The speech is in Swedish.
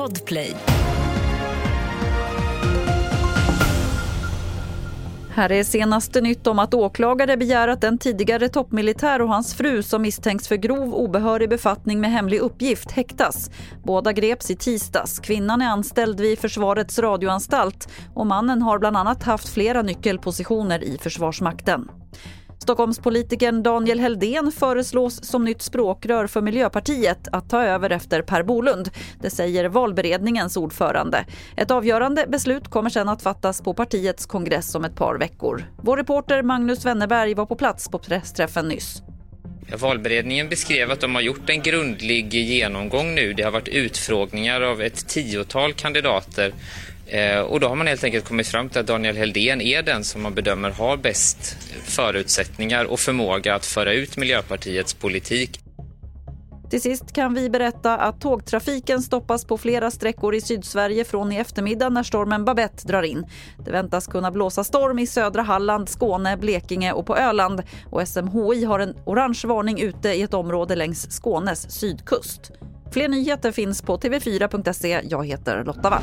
Podplay. Här är senaste nytt om att åklagare begär att en tidigare toppmilitär och hans fru som misstänks för grov obehörig befattning med hemlig uppgift häktas. Båda greps i tisdags. Kvinnan är anställd vid Försvarets radioanstalt och mannen har bland annat haft flera nyckelpositioner i Försvarsmakten. Stockholmspolitikern Daniel Heldén föreslås som nytt språkrör för Miljöpartiet att ta över efter Per Bolund. Det säger valberedningens ordförande. Ett avgörande beslut kommer sen att fattas på partiets kongress om ett par veckor. Vår reporter Magnus Wennerberg var på plats på pressträffen nyss. Valberedningen beskrev att de har gjort en grundlig genomgång nu. Det har varit utfrågningar av ett tiotal kandidater Eh, och då har man helt enkelt kommit fram till att Daniel Heldén är den som man bedömer har bäst förutsättningar och förmåga att föra ut Miljöpartiets politik. Till sist kan vi berätta att tågtrafiken stoppas på flera sträckor i Sydsverige från i eftermiddag när stormen Babette drar in. Det väntas kunna blåsa storm i södra Halland, Skåne, Blekinge och på Öland. Och SMHI har en orange varning ute i ett område längs Skånes sydkust. Fler nyheter finns på tv4.se. Jag heter Lotta Wall.